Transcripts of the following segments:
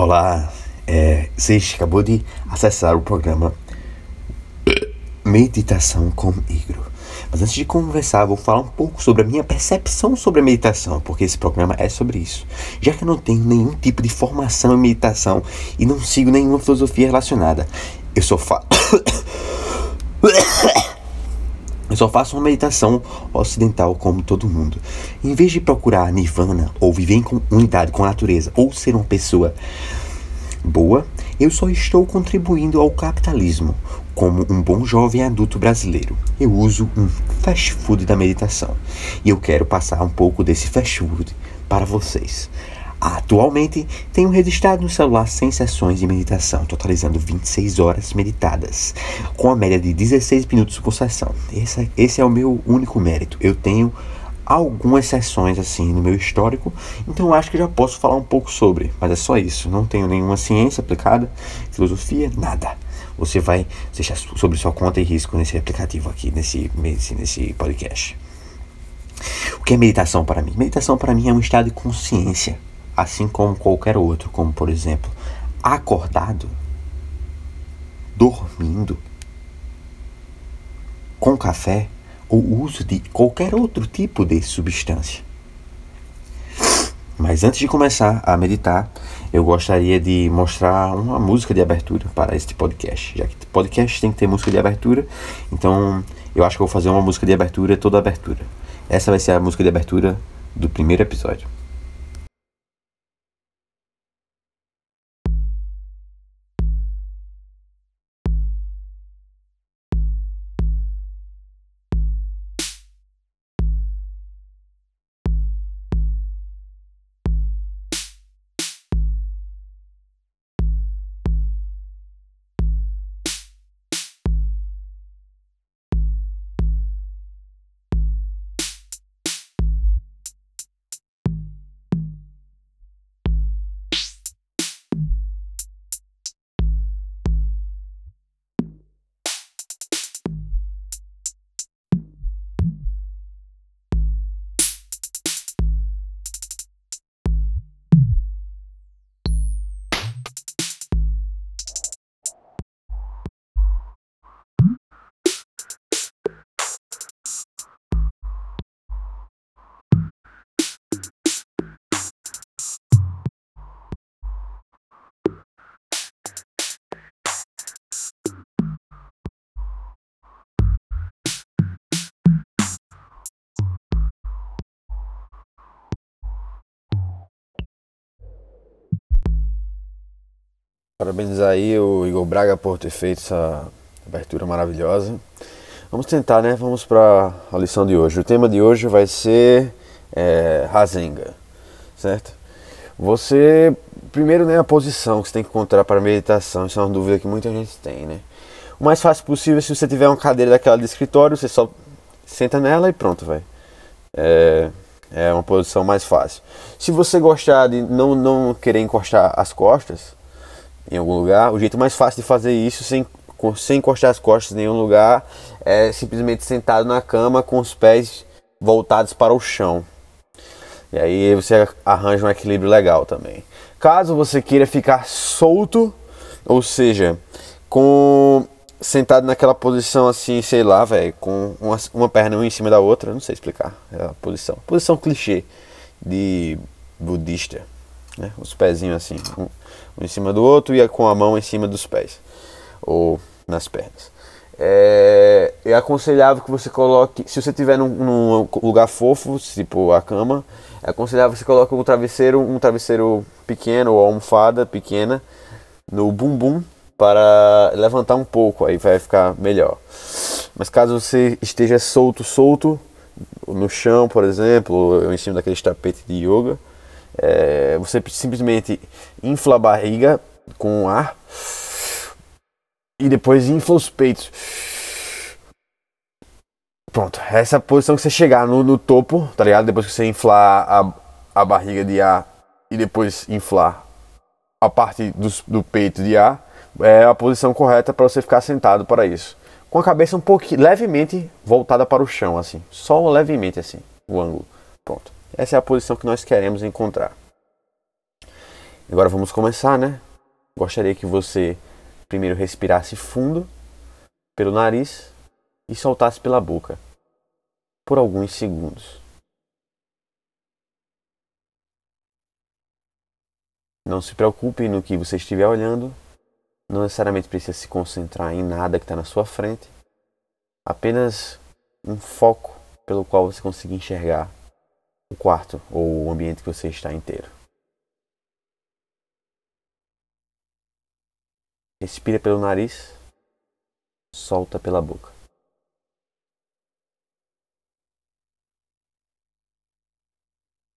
Olá, é, você acabou de acessar o programa Meditação com Igro. Mas antes de conversar, vou falar um pouco sobre a minha percepção sobre a meditação, porque esse programa é sobre isso. Já que eu não tenho nenhum tipo de formação em meditação e não sigo nenhuma filosofia relacionada, eu só faço. Eu só faço uma meditação ocidental como todo mundo. Em vez de procurar nirvana ou viver em unidade com a natureza ou ser uma pessoa boa, eu só estou contribuindo ao capitalismo como um bom jovem adulto brasileiro. Eu uso um fast food da meditação e eu quero passar um pouco desse fast food para vocês. Atualmente, tenho registrado no celular 100 sessões de meditação, totalizando 26 horas meditadas, com a média de 16 minutos por sessão. Esse, esse é o meu único mérito. Eu tenho algumas sessões assim no meu histórico, então acho que já posso falar um pouco sobre, mas é só isso. Não tenho nenhuma ciência aplicada, filosofia, nada. Você vai deixar sobre sua conta e risco nesse aplicativo aqui, nesse, nesse podcast. O que é meditação para mim? Meditação para mim é um estado de consciência assim como qualquer outro, como por exemplo, acordado, dormindo, com café ou uso de qualquer outro tipo de substância. Mas antes de começar a meditar, eu gostaria de mostrar uma música de abertura para este podcast. Já que podcast tem que ter música de abertura, então eu acho que eu vou fazer uma música de abertura toda abertura. Essa vai ser a música de abertura do primeiro episódio. Parabenizar aí o Igor Braga por ter feito essa abertura maravilhosa. Vamos tentar, né? Vamos para a lição de hoje. O tema de hoje vai ser é, certo? Você, primeiro, né, a posição que você tem que encontrar para meditação. Isso é uma dúvida que muita gente tem, né? O mais fácil possível, se você tiver uma cadeira daquela de escritório, você só senta nela e pronto, vai. É, é uma posição mais fácil. Se você gostar de não, não querer encostar as costas, em algum lugar. O jeito mais fácil de fazer isso sem, sem encostar as costas em nenhum lugar é simplesmente sentado na cama com os pés voltados para o chão. E aí você arranja um equilíbrio legal também. Caso você queira ficar solto, ou seja, com sentado naquela posição assim, sei lá, velho, com uma, uma perna uma em cima da outra, não sei explicar a posição. Posição clichê de budista, né? Os pezinhos assim, um, em cima do outro e com a mão em cima dos pés ou nas pernas. É, é aconselhável que você coloque, se você estiver num, num, lugar fofo, tipo a cama, é aconselhável que você coloque um travesseiro, um travesseiro pequeno ou almofada pequena no bumbum para levantar um pouco, aí vai ficar melhor. Mas caso você esteja solto, solto no chão, por exemplo, ou em cima daqueles tapetes de yoga, é, você simplesmente infla a barriga com ar e depois infla os peitos. Pronto, essa é posição que você chegar no, no topo, tá ligado? Depois que você inflar a, a barriga de ar e depois inflar a parte do, do peito de ar, é a posição correta para você ficar sentado para isso. Com a cabeça um pouquinho, levemente voltada para o chão, assim. Só levemente assim, o ângulo. Pronto. Essa é a posição que nós queremos encontrar. Agora vamos começar, né? Gostaria que você primeiro respirasse fundo pelo nariz e soltasse pela boca por alguns segundos. Não se preocupe no que você estiver olhando, não necessariamente precisa se concentrar em nada que está na sua frente, apenas um foco pelo qual você consiga enxergar o quarto ou o ambiente que você está inteiro. Respira pelo nariz, solta pela boca.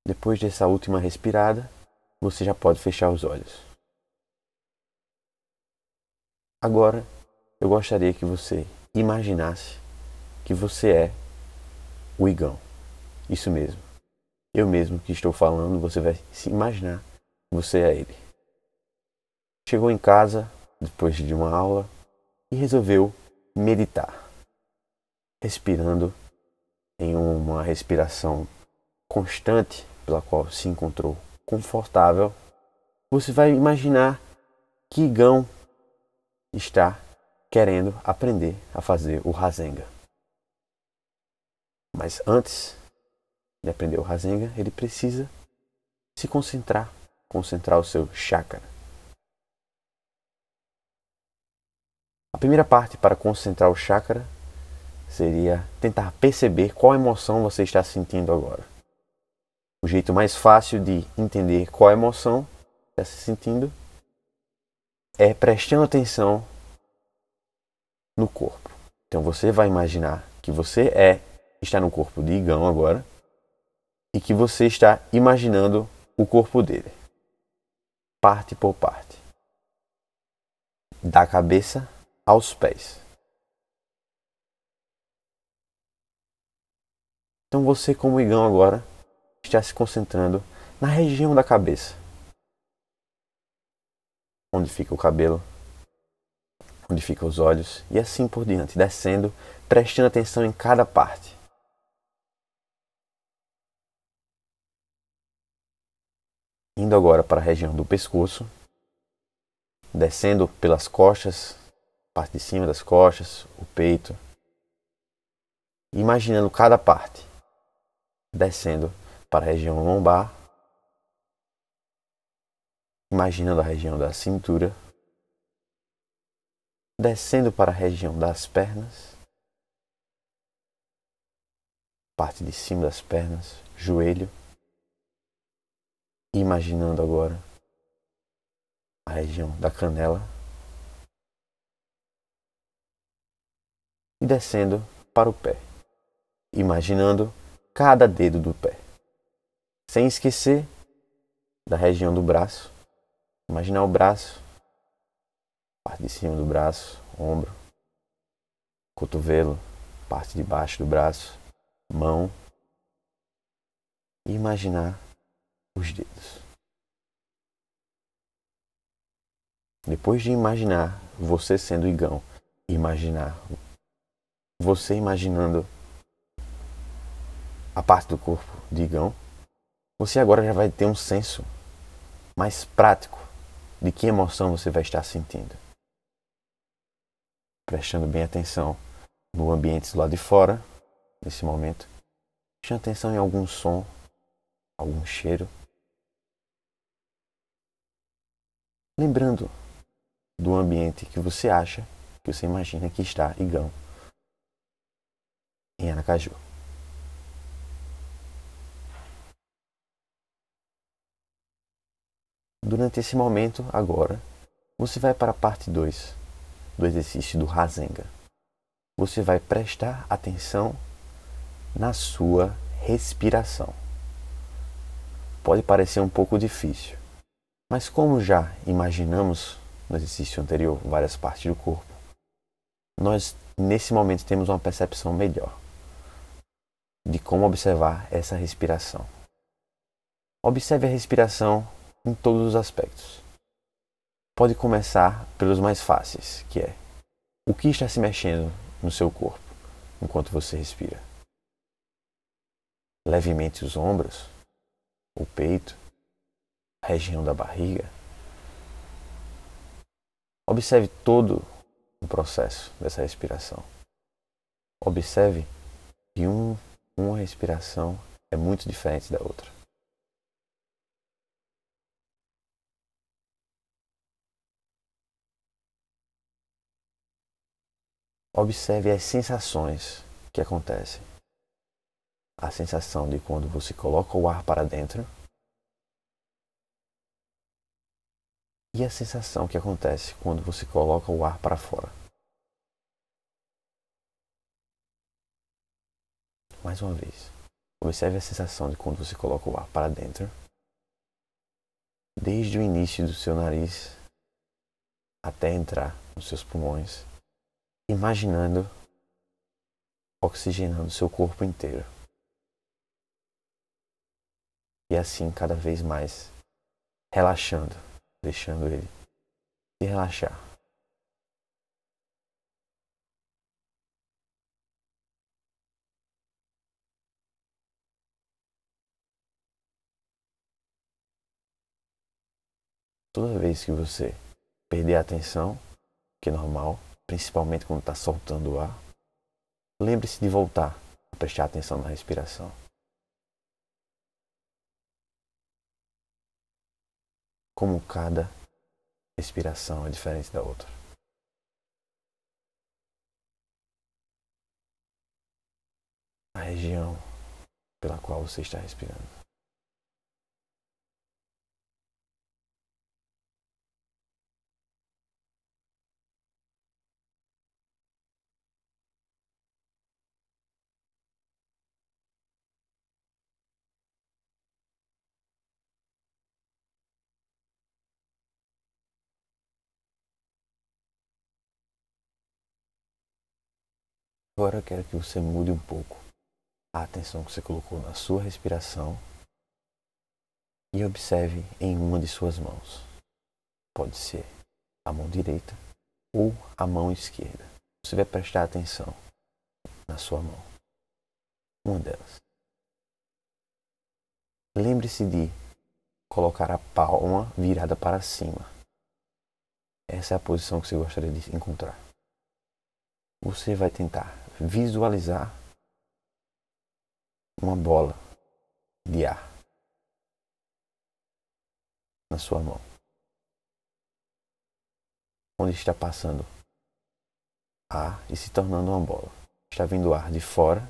Depois dessa última respirada, você já pode fechar os olhos. Agora, eu gostaria que você imaginasse que você é o Igão. Isso mesmo. Eu mesmo que estou falando, você vai se imaginar você é ele. Chegou em casa, depois de uma aula e resolveu meditar, respirando em uma respiração constante pela qual se encontrou confortável, você vai imaginar que Igão está querendo aprender a fazer o Rasenga. Mas antes de aprender o Rasenga, ele precisa se concentrar, concentrar o seu chakra. A primeira parte para concentrar o chakra seria tentar perceber qual emoção você está sentindo agora. O jeito mais fácil de entender qual emoção está se sentindo é prestando atenção no corpo. Então você vai imaginar que você é está no corpo de Igão agora e que você está imaginando o corpo dele, parte por parte, da cabeça aos pés. Então você, como Igão agora, está se concentrando na região da cabeça. Onde fica o cabelo, onde ficam os olhos e assim por diante, descendo, prestando atenção em cada parte. Indo agora para a região do pescoço, descendo pelas costas, parte de cima das costas, o peito, imaginando cada parte, descendo para a região lombar, imaginando a região da cintura, descendo para a região das pernas, parte de cima das pernas, joelho, imaginando agora a região da canela e descendo para o pé, imaginando cada dedo do pé, sem esquecer da região do braço. Imaginar o braço, parte de cima do braço, ombro, cotovelo, parte de baixo do braço, mão. E imaginar os dedos. Depois de imaginar você sendo igão, imaginar você imaginando a parte do corpo de Igão, você agora já vai ter um senso mais prático de que emoção você vai estar sentindo. Prestando bem atenção no ambiente do lado de fora, nesse momento. Prestando atenção em algum som, algum cheiro. Lembrando do ambiente que você acha, que você imagina que está Igão em Aracaju. Durante esse momento, agora, você vai para a parte 2 do exercício do Rasenga. Você vai prestar atenção na sua respiração. Pode parecer um pouco difícil, mas como já imaginamos no exercício anterior várias partes do corpo, nós nesse momento temos uma percepção melhor de como observar essa respiração. Observe a respiração em todos os aspectos. Pode começar pelos mais fáceis, que é o que está se mexendo no seu corpo enquanto você respira. Levemente os ombros, o peito, região da barriga, Observe todo o processo dessa respiração. Observe que um, uma respiração é muito diferente da outra. Observe as sensações que acontecem. A sensação de quando você coloca o ar para dentro e a sensação que acontece quando você coloca o ar para fora. Mais uma vez, observe a sensação de quando você coloca o ar para dentro, desde o início do seu nariz até entrar nos seus pulmões imaginando oxigenando seu corpo inteiro. E assim cada vez mais relaxando, deixando ele se relaxar. Toda vez que você perder a atenção, que é normal, principalmente quando está soltando o ar, lembre-se de voltar a prestar atenção na respiração. Como cada respiração é diferente da outra. A região pela qual você está respirando. Agora quero que você mude um pouco a atenção que você colocou na sua respiração e observe em uma de suas mãos. Pode ser a mão direita ou a mão esquerda. Você vai prestar atenção na sua mão. Uma delas. Lembre-se de colocar a palma virada para cima. Essa é a posição que você gostaria de encontrar. Você vai tentar visualizar uma bola de ar na sua mão. Onde está passando ar e se tornando uma bola. Está vindo ar de fora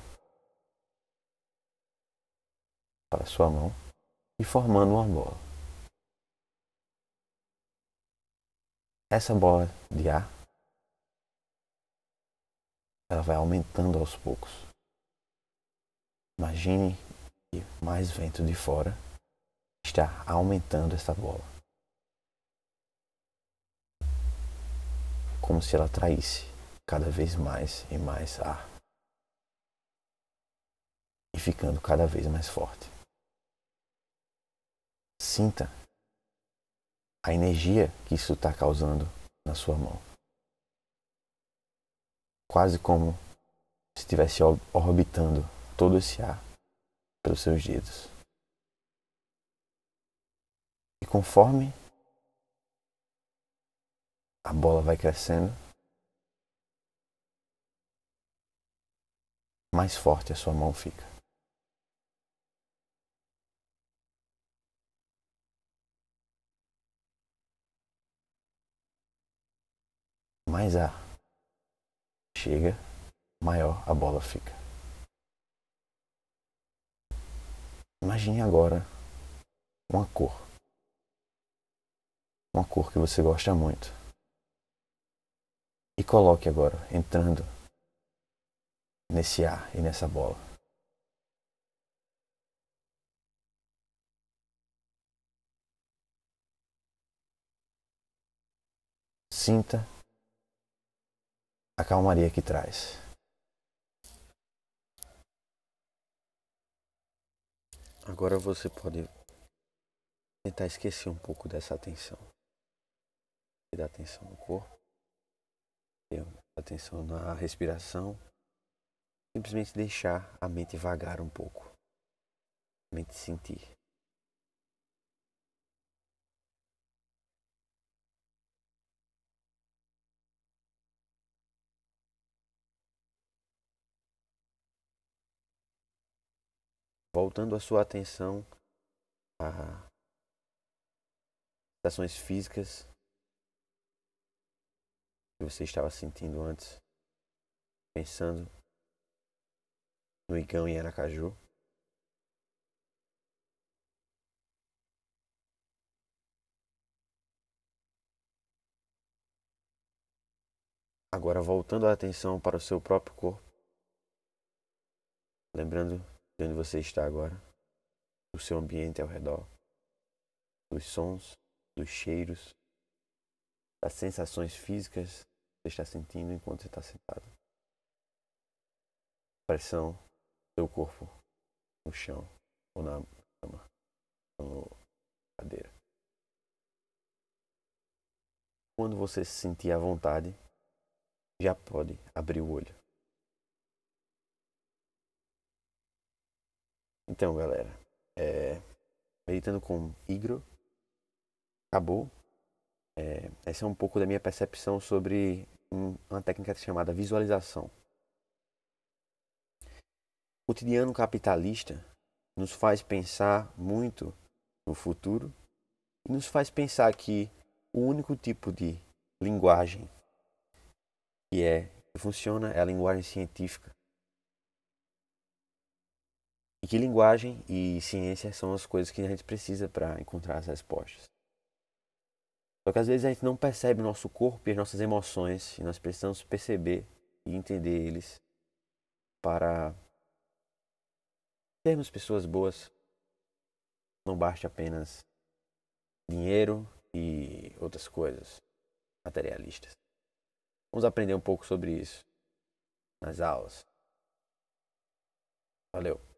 para a sua mão e formando uma bola. Essa bola de ar ela vai aumentando aos poucos. Imagine que mais vento de fora está aumentando essa bola. Como se ela atraísse cada vez mais e mais ar. E ficando cada vez mais forte. Sinta a energia que isso está causando na sua mão quase como se estivesse orbitando todo esse ar pelos seus dedos. E conforme a bola vai crescendo, mais forte a sua mão fica. Mais ar chega, maior a bola fica. Imagine agora uma cor. Uma cor que você gosta muito. E coloque agora, entrando nesse ar e nessa bola. Sinta a calmaria que traz. Agora você pode tentar esquecer um pouco dessa atenção. Dar atenção no corpo, atenção na respiração, simplesmente deixar a mente vagar um pouco, a mente sentir. Voltando a sua atenção a sensações físicas que você estava sentindo antes, pensando no Igão e Aracaju. Agora voltando a atenção para o seu próprio corpo, lembrando de onde você está agora, do seu ambiente ao redor, dos sons, dos cheiros, das sensações físicas que você está sentindo enquanto você está sentado. Pressão do seu corpo no chão ou na cama, ou na cadeira. Quando você se sentir à vontade, já pode abrir o olho. Então, galera, é, meditando com Igro, acabou. É, essa é um pouco da minha percepção sobre um, uma técnica chamada visualização. O cotidiano capitalista nos faz pensar muito no futuro e nos faz pensar que o único tipo de linguagem que é que funciona é a linguagem científica. E que linguagem e ciência são as coisas que a gente precisa para encontrar as respostas. Só que às vezes a gente não percebe o nosso corpo e as nossas emoções e nós precisamos perceber e entender eles para sermos pessoas boas. Não basta apenas dinheiro e outras coisas materialistas. Vamos aprender um pouco sobre isso nas aulas. Valeu!